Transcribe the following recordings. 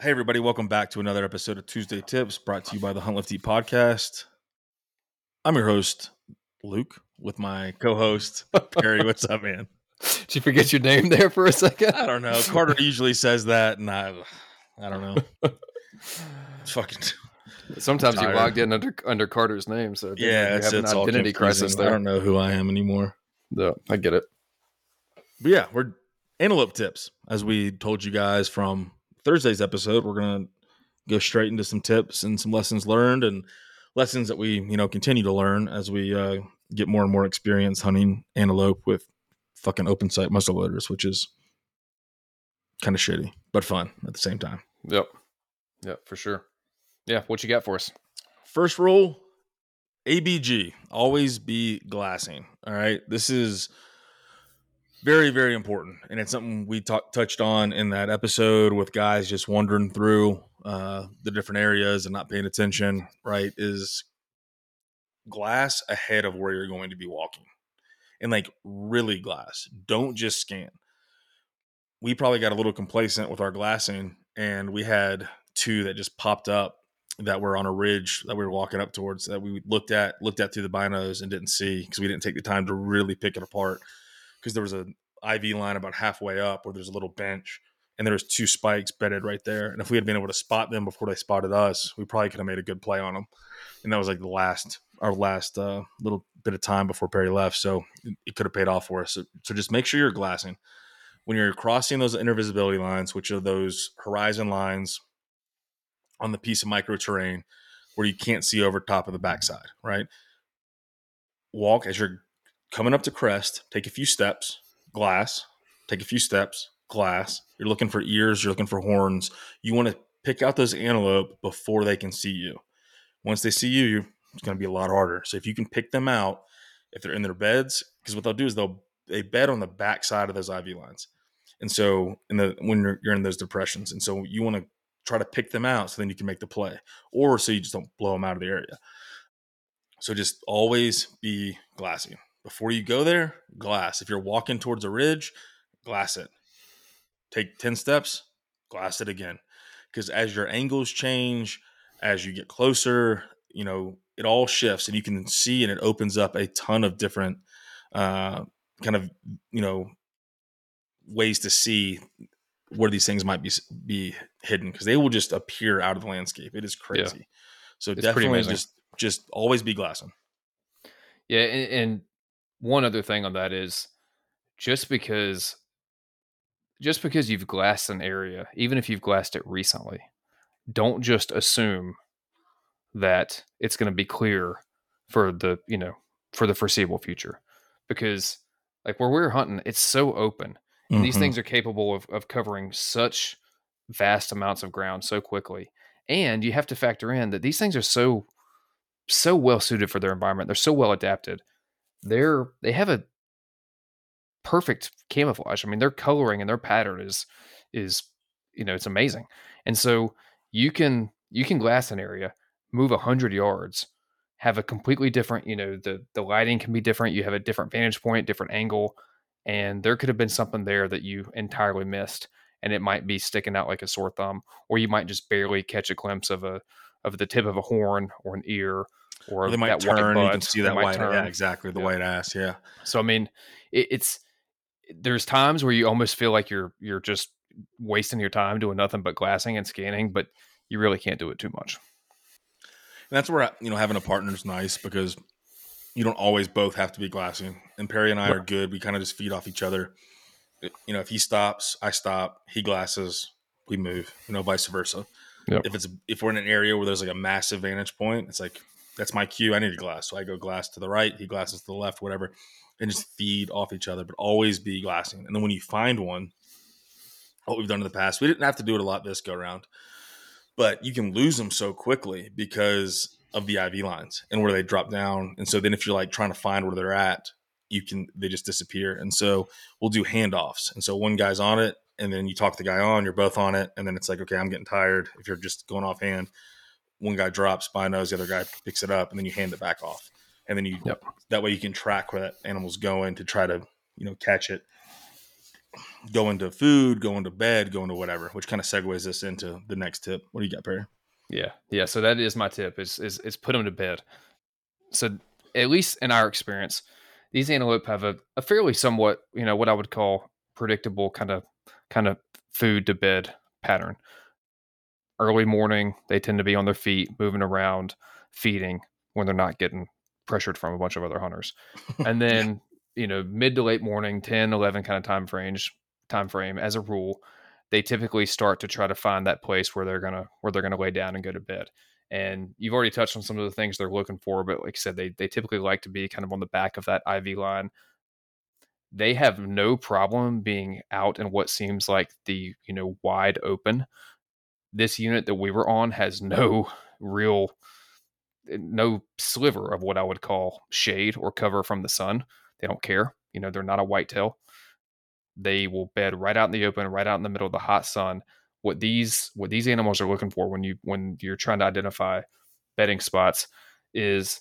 Hey, everybody, welcome back to another episode of Tuesday Tips brought to you by the Hunt Eat podcast. I'm your host, Luke, with my co host, Perry. What's up, man? Did you forget your name there for a second? I don't know. Carter usually says that, and I, I don't know. fucking. Sometimes you logged in under under Carter's name, so Yeah, you it's, have an it's all identity crisis confusing. I don't know who I am anymore. No, I get it. But yeah, we're antelope tips. As we told you guys from Thursday's episode, we're gonna go straight into some tips and some lessons learned and lessons that we you know continue to learn as we uh, get more and more experience hunting antelope with fucking open sight muzzle loaders, which is kind of shitty but fun at the same time. Yep, yep, for sure. Yeah, what you got for us? First rule ABG, always be glassing. All right. This is very, very important. And it's something we talk, touched on in that episode with guys just wandering through uh, the different areas and not paying attention, right? Is glass ahead of where you're going to be walking and like really glass. Don't just scan. We probably got a little complacent with our glassing and we had two that just popped up that were on a ridge that we were walking up towards that we looked at looked at through the binos and didn't see because we didn't take the time to really pick it apart because there was a IV line about halfway up where there's a little bench and there was two spikes bedded right there and if we had been able to spot them before they spotted us we probably could have made a good play on them and that was like the last our last uh, little bit of time before Perry left so it, it could have paid off for us. So, so just make sure you're glassing. When you're crossing those intervisibility lines which are those horizon lines on the piece of micro terrain where you can't see over top of the backside, right? Walk as you're coming up to crest, take a few steps, glass, take a few steps, glass. You're looking for ears, you're looking for horns. You want to pick out those antelope before they can see you. Once they see you, it's going to be a lot harder. So if you can pick them out, if they're in their beds, because what they'll do is they'll they bed on the backside of those IV lines. And so in the when you're, you're in those depressions, and so you want to try to pick them out so then you can make the play or so you just don't blow them out of the area so just always be glassy before you go there glass if you're walking towards a ridge glass it take 10 steps glass it again because as your angles change as you get closer you know it all shifts and you can see and it opens up a ton of different uh, kind of you know ways to see where these things might be be hidden because they will just appear out of the landscape. It is crazy. So pretty definitely just just always be glassing. Yeah, and, and one other thing on that is just because just because you've glassed an area, even if you've glassed it recently, don't just assume that it's going to be clear for the you know for the foreseeable future. Because like where we're hunting it's so open and these mm-hmm. things are capable of, of covering such vast amounts of ground so quickly and you have to factor in that these things are so so well suited for their environment they're so well adapted they're they have a perfect camouflage i mean their coloring and their pattern is is you know it's amazing. And so you can you can glass an area move 100 yards have a completely different you know the the lighting can be different you have a different vantage point different angle and there could have been something there that you entirely missed and it might be sticking out like a sore thumb or you might just barely catch a glimpse of a of the tip of a horn or an ear or Or they might turn. You can see that white. Yeah, turn. exactly. The Yeah. white ass. Yeah. So I mean, it, it's there's times where you almost feel like you're you're just wasting your time doing nothing but glassing and scanning, but you really can't do it too much. And that's where you know having a partner is nice because you don't always both have to be glassing. And Perry and I are good. We kind of just feed off each other. You know, if he stops, I stop. He glasses, we move. You know, vice versa. Yep. If it's if we're in an area where there's like a massive vantage point, it's like that's my cue. I need a glass, so I go glass to the right. He glasses to the left, whatever, and just feed off each other. But always be glassing. And then when you find one, what we've done in the past, we didn't have to do it a lot this go around but you can lose them so quickly because of the IV lines and where they drop down. And so then if you're like trying to find where they're at, you can they just disappear. And so we'll do handoffs. And so one guy's on it, and then you talk the guy on, you're both on it, and then it's like, okay, I'm getting tired. If you're just going off hand, one guy drops, by binos, the other guy picks it up, and then you hand it back off. And then you Yep. that way you can track where that animal's going to try to, you know, catch it going to food, going to bed, going to whatever, which kind of segues this into the next tip. What do you got, Perry? Yeah, yeah. So that is my tip: is is is put them to bed. So at least in our experience, these antelope have a, a fairly somewhat, you know, what I would call predictable kind of kind of food to bed pattern. Early morning, they tend to be on their feet, moving around, feeding when they're not getting pressured from a bunch of other hunters. And then, you know, mid to late morning, 10, 11 kind of time range, time frame as a rule, they typically start to try to find that place where they're gonna where they're gonna lay down and go to bed. And you've already touched on some of the things they're looking for, but like I said, they they typically like to be kind of on the back of that IV line. They have no problem being out in what seems like the you know wide open. This unit that we were on has no real eh, no sliver of what I would call shade or cover from the sun. They don't care. You know, they're not a whitetail. They will bed right out in the open, right out in the middle of the hot sun. What these what these animals are looking for when you when you're trying to identify bedding spots is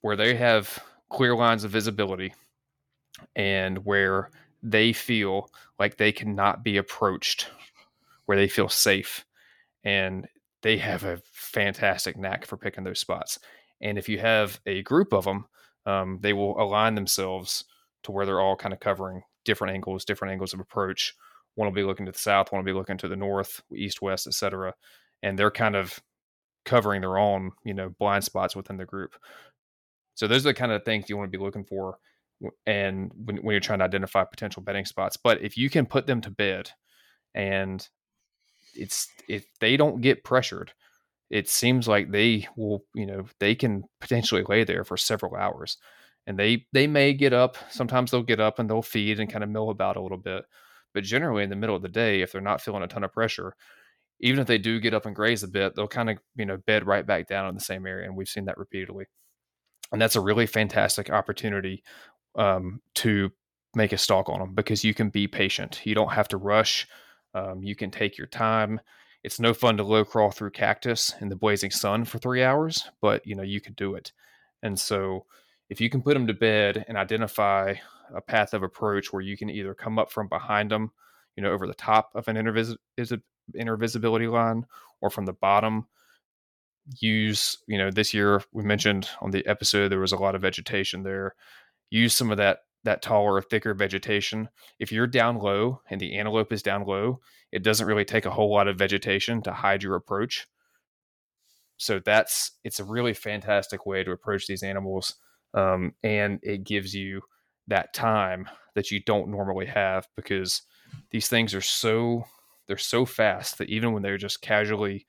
where they have clear lines of visibility and where they feel like they cannot be approached, where they feel safe. And they have a fantastic knack for picking those spots. And if you have a group of them, um, they will align themselves to where they're all kind of covering different angles, different angles of approach. One will be looking to the south, one will be looking to the north, east, west, etc. And they're kind of covering their own, you know, blind spots within the group. So those are the kind of things you want to be looking for, and when, when you're trying to identify potential betting spots. But if you can put them to bed, and it's if they don't get pressured, it seems like they will, you know, they can potentially lay there for several hours. And they they may get up. Sometimes they'll get up and they'll feed and kind of mill about a little bit. But generally in the middle of the day, if they're not feeling a ton of pressure, even if they do get up and graze a bit, they'll kind of, you know, bed right back down in the same area. And we've seen that repeatedly. And that's a really fantastic opportunity um, to make a stalk on them because you can be patient. You don't have to rush um, you can take your time. It's no fun to low crawl through cactus in the blazing sun for three hours, but you know you can do it. And so, if you can put them to bed and identify a path of approach where you can either come up from behind them, you know, over the top of an intervis- intervisibility line, or from the bottom, use you know this year we mentioned on the episode there was a lot of vegetation there. Use some of that that taller, or thicker vegetation. If you're down low and the antelope is down low, it doesn't really take a whole lot of vegetation to hide your approach. So that's it's a really fantastic way to approach these animals, um, and it gives you that time that you don't normally have because these things are so they're so fast that even when they're just casually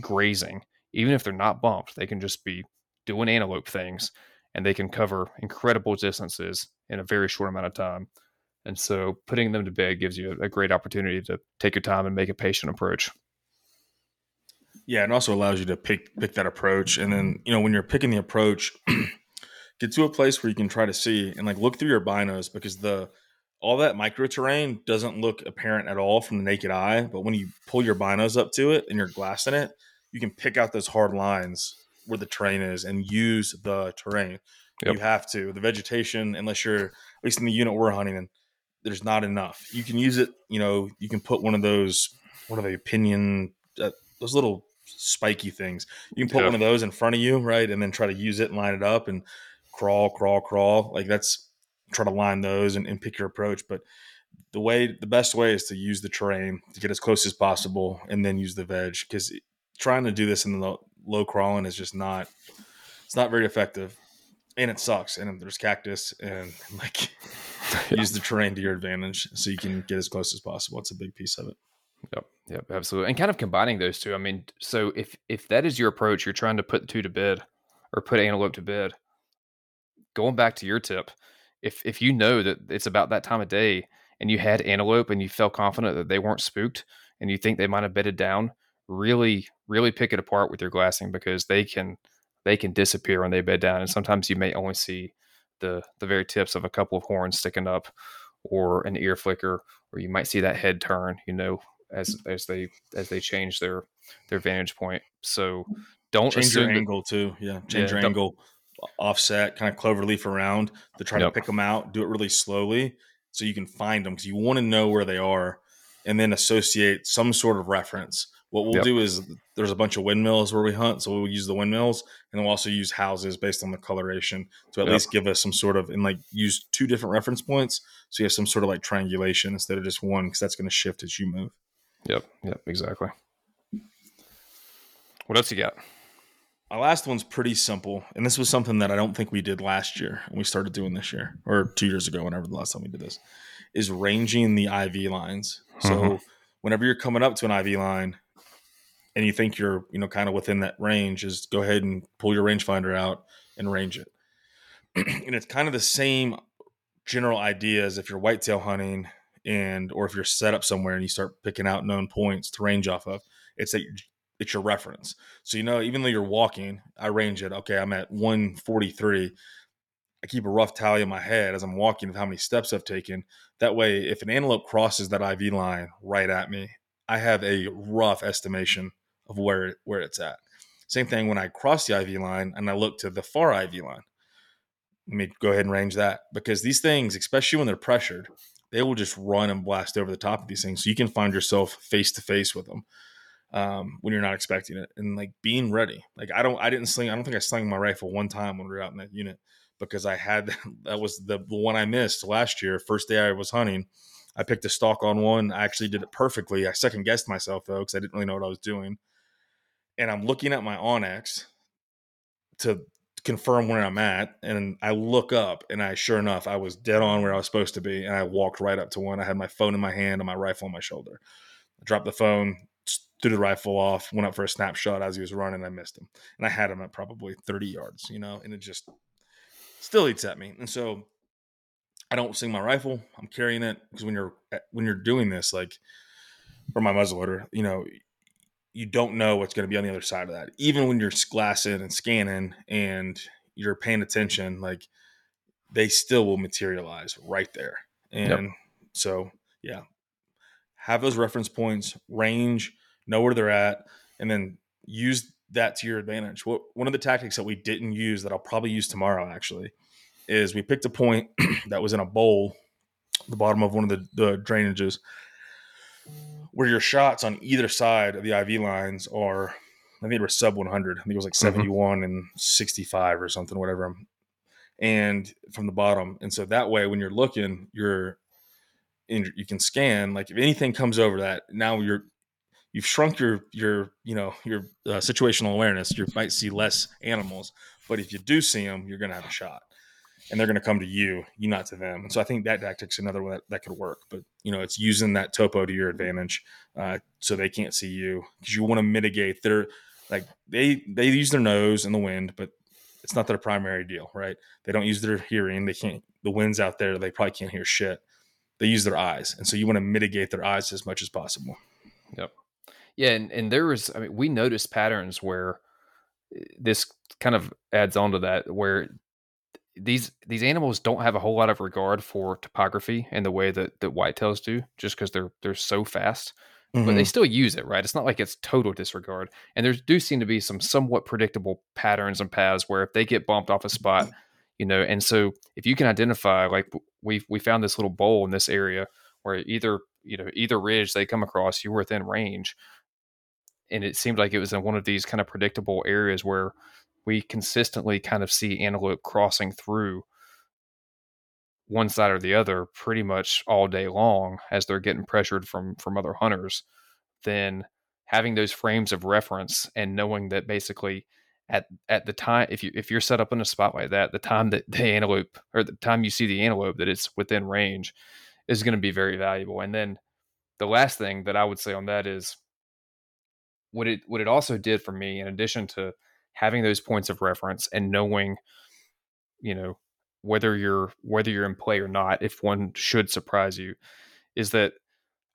grazing, even if they're not bumped, they can just be doing antelope things and they can cover incredible distances in a very short amount of time. And so putting them to bed gives you a, great opportunity to take your time and make a patient approach. Yeah, it also allows you to pick pick that approach. And then, you know, when you're picking the approach, get to a place where you can try to see and like look through your binos because the all that micro terrain doesn't look apparent at all from the naked eye. But when you pull your binos up to it and you're glassing it, you can pick out those hard lines where the terrain is and use the terrain. Yep. You have to. The vegetation, unless you're at least in the unit we're hunting in, there's not enough. You can use it. You know, you can put one of those. What are they? Opinion. Uh, those little spiky things. You can put one of those in front of you, right, and then try to use it and line it up and crawl, crawl, crawl. Like that's try to line those and, and pick your approach. But the way, the best way is to use the terrain to get as close as possible, and then use the veg because trying to do this in the low crawling is just not. It's not very effective and it sucks. And there's cactus, and like yeah. use the terrain to your advantage so you can get as close as possible. It's a big piece of it. Yep, yep, absolutely. And kind of combining those two. I mean, so if if that is your approach, you're trying to put the two to bed or put antelope to bed. Going back to your tip, if if you know that it's about that time of day and you had antelope and you felt confident that they weren't spooked and you think they might have bedded down, really really pick it apart with your glassing because they can they can disappear when they bed down. And mm-hmm. sometimes you may only see the the very tips of a couple of horns sticking up or an ear flicker, or you might see that head turn, you know, as mm-hmm. as they as they change their their vantage point. So mm-hmm. don't change your angle too. Yeah. Change yeah, your angle offset, kind of clover leaf around to try yep. to pick them out. Do it really slowly so you can find them because you want to know where they are and then associate some sort of reference. What we'll Yep. do is there's a bunch of windmills where we hunt, so we'll use the windmills, and we'll also use houses based on the coloration to at Yep. least give us some sort of and like use two different reference points, so you have some sort of like triangulation instead of just one, because that's going to shift as you move. Yep. Yep. Exactly. What else you got? My last one's pretty simple, and this was something that I don't think we did last year, and we started doing this year or two years ago, whenever the last time we did this, is ranging the IV lines. So Mhm. whenever you're coming up to an IV line, and you think you're you know kind of within that range, is go ahead and pull your rangefinder out and range it. and it's kind of the same general idea as if you're whitetail hunting and or if you're set up somewhere and you start picking out known points to range off of. It's that it's your reference. So you know, even though you're walking, I range it. Okay, I'm at 143. I keep a rough tally in my head as I'm walking of how many steps I've taken. That way, if an antelope crosses that IV line right at me, I have a rough estimation of where where it's at. Same thing when I cross the IV line and I look to the far IV line. Let me go ahead and range that because these things, especially when they're pressured, they will just run and blast over the top of these things. So you can find yourself face to face with them um, when you're not expecting it, and like being ready. Like I don't, I didn't sling. I don't think I slung my rifle one time when we were out in that unit because I had that was the, the one I missed last year. First day I was hunting, I picked a stalk on one. I actually did it perfectly. I second guessed myself though because I didn't really know what I was doing. And I'm looking at my onX to confirm where I'm at, and I look up, and I sure enough, I was dead on where I was supposed to be, and I walked right up to one. I had my phone in my hand and my rifle on my shoulder. I dropped the phone, threw the rifle off, went up for a snapshot as he was running. I missed him, and I had him at probably 30 yards, you know, and it just still eats at me. And so I don't sing my rifle. I'm carrying it because when you're eh, when you're doing this, like or my muzzleloader, you know, you don't know what's going to be on the other side of that. Even when you're glassing and scanning and you're paying attention, like they still will materialize right there. And Yep. so, yeah, have those reference points, range, know where they're at, and then use that to your advantage. What one of the tactics that we didn't use that I'll probably use tomorrow actually is we picked a point that was in a bowl, the bottom of one of the, the drainages, where your shots on either side of the IV lines are, I think it was sub 100. I think it was like Mhm. 71 and 65 or something, whatever. And from the bottom. And so that way, when you're looking, you're, in, you can scan, like if anything comes over that, now you're, you've shrunk your, your, you know, your uh, situational awareness. You might see less animals, but if you do see them, you're going to have a shot and they're going to come to you, you not to them. And so I think that tactic's another one that, that could work. But you know, it's using that topo to your advantage, uh, so they can't see you because you want to mitigate their like they they use their nose and the wind, but it's not their primary deal, right? They don't use their hearing. They can't. The wind's out there. They probably can't hear shit. They use their eyes, and so you want to mitigate their eyes as much as possible. Yep. Yeah, and, and there was, I mean, we noticed patterns where eh, this kind of adds on to that, where these these animals don't have a whole lot of regard for topography in the way that that whitetails do, just because they're they're so fast. But Mm-hmm. they still use it, right? It's not like it's total disregard. And there do seem to be some somewhat predictable patterns and paths where if they get bumped off a spot, you know, and so if you can identify, like we we found this little bowl in this area where either you know either ridge they come across, you were within range, and it seemed like it was in one of these kind of predictable areas where we consistently kind of see antelope crossing through one side or the other pretty much all day long as they're getting pressured from from other hunters then having those frames of reference and knowing that basically at at the time if you if you're set up in a spot like that the time that the antelope or the time you see the antelope that it's within range is going to be very valuable. And then the last thing that i would say on that is what it what it also did for me in addition to having those points of reference and knowing you know whether you're whether you're in play or not if one should surprise you is that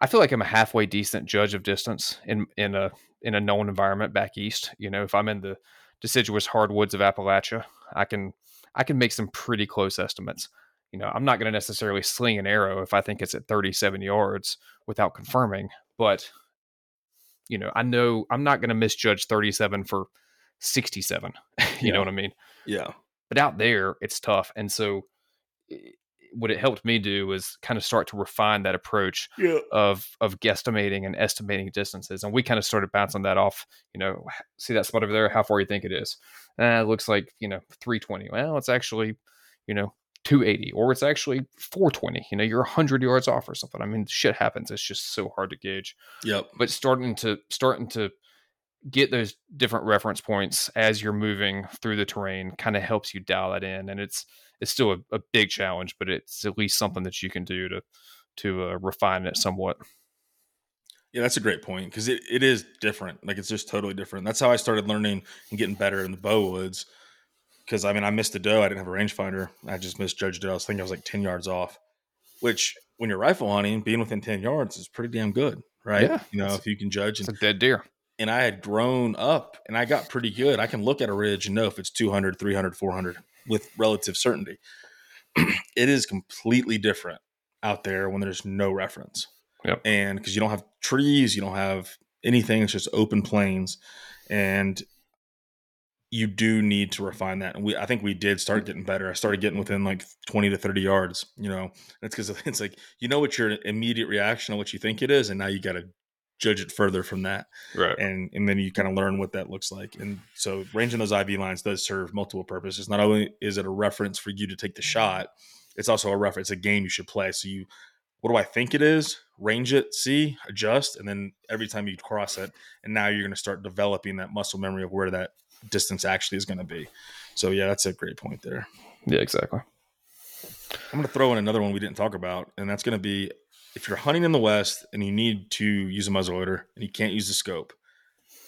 i feel like i'm a halfway decent judge of distance in in a in a known environment back east. You know if i'm in the deciduous hardwoods of appalachia i can i can make some pretty close estimates. You know i'm not going to necessarily sling an arrow if i think it's at 37 yards without confirming but you know i know i'm not going to misjudge 37 for 67 you Yeah. know what i mean Yeah. but out there it's tough and so what it helped me do was kind of start to refine that approach Yeah. of of guesstimating and estimating distances. And we kind of started bouncing that off. You know, see that spot over there? How far you think it is? Uh, it looks like you know 320. Well, it's actually you know 280 or it's actually 420 you know you're 100 yards off or something i mean shit happens it's just so hard to gauge Yep. but starting to starting to get those different reference points as you're moving through the terrain kind of helps you dial that in and it's it's still a, a big challenge but it's at least something that you can do to to uh, refine it somewhat Yeah, that's a great point because it, it is different. Like it's just totally different. That's how I started learning and getting better in the bow woods. Because I mean, I missed a doe. I didn't have a rangefinder. I just misjudged it. I was thinking I was like ten yards off, which when you're rifle hunting, being within ten yards is pretty damn good, right? Yeah, you know, if you can judge. it's And, a dead deer and I had grown up and I got pretty good. I can look at a ridge and know if it's 200, 300, 400 with relative certainty. it is completely different out there when there's no reference. Yep. And because you don't have trees, you don't have anything, it's just open plains. And you do need to refine that. And we, I think we did start getting better. I started getting within like 20 to 30 yards, you know, it's because it's like, you know, what your immediate reaction of what you think it is. And now you got to judge it further from that right and and then you kind of learn what that looks like. And so ranging those IV lines does serve multiple purposes. Not only is it a reference for you to take the shot, it's also a reference, a game you should play. So you, what do I think it is? Range it, see, adjust, and then every time you cross it, and now you're going to start developing that muscle memory of where that distance actually is going to be. So yeah, that's a great point there. yeah exactly I'm going to throw in another one we didn't talk about, and that's going to be if you're hunting in the West and you need to use a muzzleloader and you can't use the scope.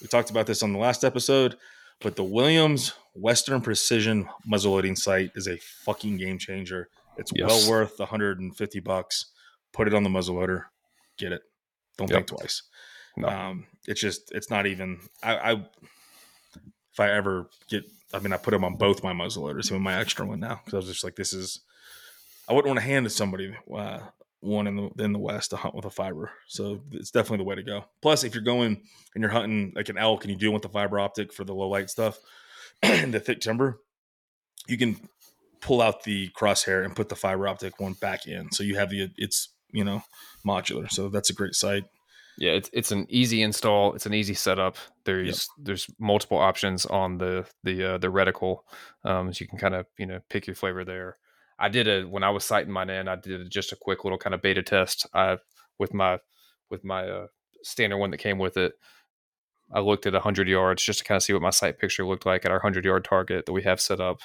We talked about this on the last episode, but the Williams Western Precision muzzleloading sight is a fucking game changer. It's Yes. well worth the 150 bucks. Put it on the muzzleloader, get it. Don't Yep. think twice. No. Um, it's just it's not even. I, I if I ever get, I mean, I put them on both my muzzleloaders, even my extra one now, because I was just like, this is. I wouldn't want to hand it to somebody uh, one in the in the west to hunt with a fiber, so it's definitely the way to go. Plus, if you're going and you're hunting like an elk and you do want the fiber optic for the low light stuff and the thick timber, you can pull out the crosshair and put the fiber optic one back in, so you have the it's you know modular. So that's a great sight. Yeah, it's it's an easy install. It's an easy setup. There's there's multiple options on the the uh, the reticle, um, so you can kind of you know pick your flavor there. I did a when I was sighting mine in. I did just a quick little kind of beta test. I with my with my uh, standard one that came with it. I looked at 100 yards just to kind of see what my sight picture looked like at our 100 yard target that we have set up.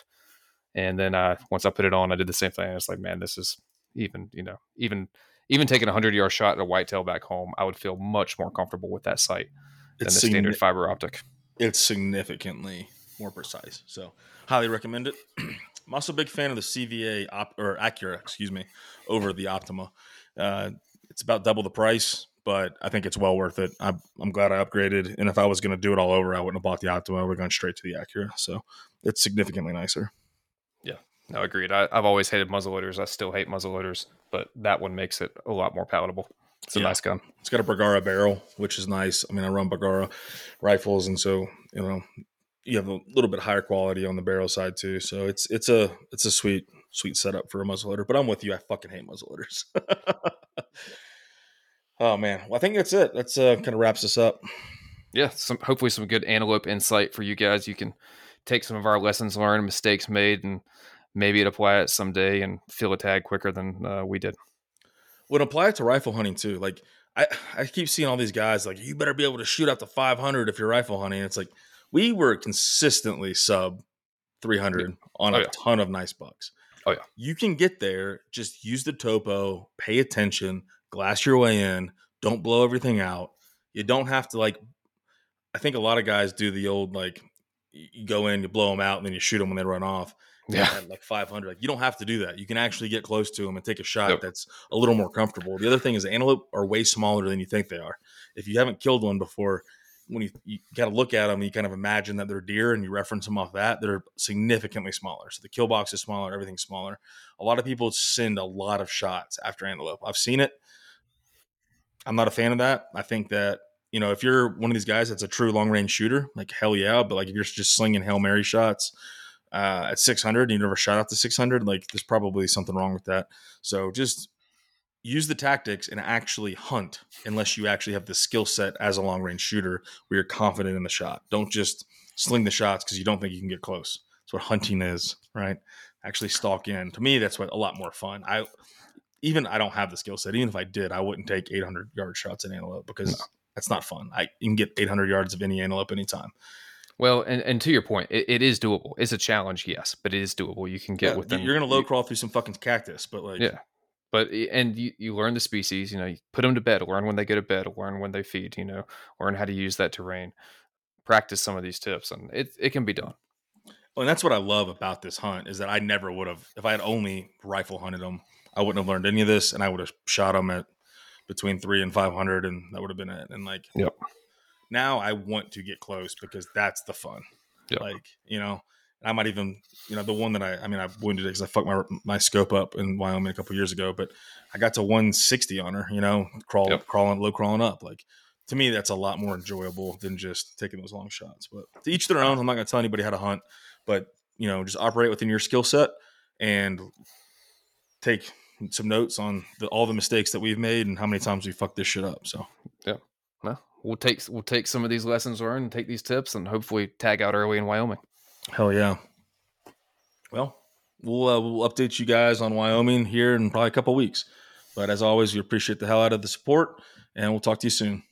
And then I once I put it on, I did the same thing. I was like, man, this is even you know even even taking a 100 yard shot at a whitetail back home, I would feel much more comfortable with that sight than It's the standard fiber optic. it's significantly more precise. So highly recommend it. I'm also a big fan of the CVA op- or Accura, excuse me, over the Optima. Uh, it's about double the price, but I think it's well worth it. I'm, I'm glad I upgraded. And if I was going to do it all over, I wouldn't have bought the Optima. I would have gone straight to the Accura. So it's significantly nicer. Yeah, no, agreed. I, I've always hated muzzleloaders. I still hate muzzleloaders, but that one makes it a lot more palatable. It's a Yeah. nice gun. It's got a Bergara barrel, which is nice. I mean, I run Bergara rifles, and so you know, you have a little bit higher quality on the barrel side too. So it's it's a it's a sweet sweet setup for a muzzleloader. But I'm with you. I fucking hate muzzleloaders. oh man, well I think that's it. That's uh, kind of wraps us up. Yeah, some hopefully some good antelope insight for you guys. You can take some of our lessons learned, mistakes made, and maybe it apply it someday and fill a tag quicker than uh, we did. Would apply it to rifle hunting too. Like I, I keep seeing all these guys like you better be able to shoot up to 500 if you're rifle hunting. It's like we were consistently sub 300 on Oh, a yeah. ton of nice bucks. Oh, yeah. You can get there. Just use the topo. Pay attention. Glass your way in. Don't blow everything out. You don't have to like. I think a lot of guys do the old like you go in, you blow them out, and then you shoot them when they run off Yeah, at like 500. Like you don't have to do that. You can actually get close to them and take a shot Yep. that's a little more comfortable. The other thing is antelope are way smaller than you think they are. If you haven't killed one before, when you, you got to look at them, you kind of imagine that they're deer and you reference them off that, they're significantly smaller. So the kill box is smaller, everything's smaller. A lot of people send a lot of shots after antelope. I've seen it. I'm not a fan of that. I think that you know if you're one of these guys that's a true long range shooter, like hell yeah. But like if you're just slinging hail mary shots, uh, at 600 and you never shot out to 600 like there's probably something wrong with that so just use the tactics and actually hunt unless you actually have the skill set as a long range shooter where you're confident in the shot don't just sling the shots because you don't think you can get close that's what hunting is right actually stalk in to me that's what a lot more fun i even i don't have the skill set even if i did i wouldn't take 800 yard shots in antelope because no. that's not fun i you can get 800 yards of any antelope anytime well, and, and to your point, it, it is doable. It's a challenge, yes, but it is doable. You can get yeah, within. You're gonna low crawl through some fucking cactus, but like yeah, but and you, you learn the species. You know, you put them to bed. Learn when they go to bed. Learn when they feed. You know, learn how to use that terrain. Practice some of these tips, and it it can be done. Well, and that's what I love about this hunt is that I never would have if I had only rifle hunted them. I wouldn't have learned any of this, and I would have shot them at between three and five hundred, and that would have been it. And like, yep now I want to get close because that's the fun. Yep. Like, you know, I might even, you know, the one that I, I mean, I wounded it because I fucked my my scope up in Wyoming a couple years ago, but I got to 160 on her, you know, crawl, yep. crawling, low crawling up. Like, to me, that's a lot more enjoyable than just taking those long shots. But to each their own. I'm not going to tell anybody how to hunt, but you know, just operate within your skill set and take some notes on the, all the mistakes that we've made and how many times we fucked this shit up. So, yeah we'll take we'll take some of these lessons learned and take these tips and hopefully tag out early in Wyoming. Hell yeah. Well, we'll uh, we'll update you guys on Wyoming here in probably a couple weeks. But as always, we appreciate the hell out of the support, and we'll talk to you soon.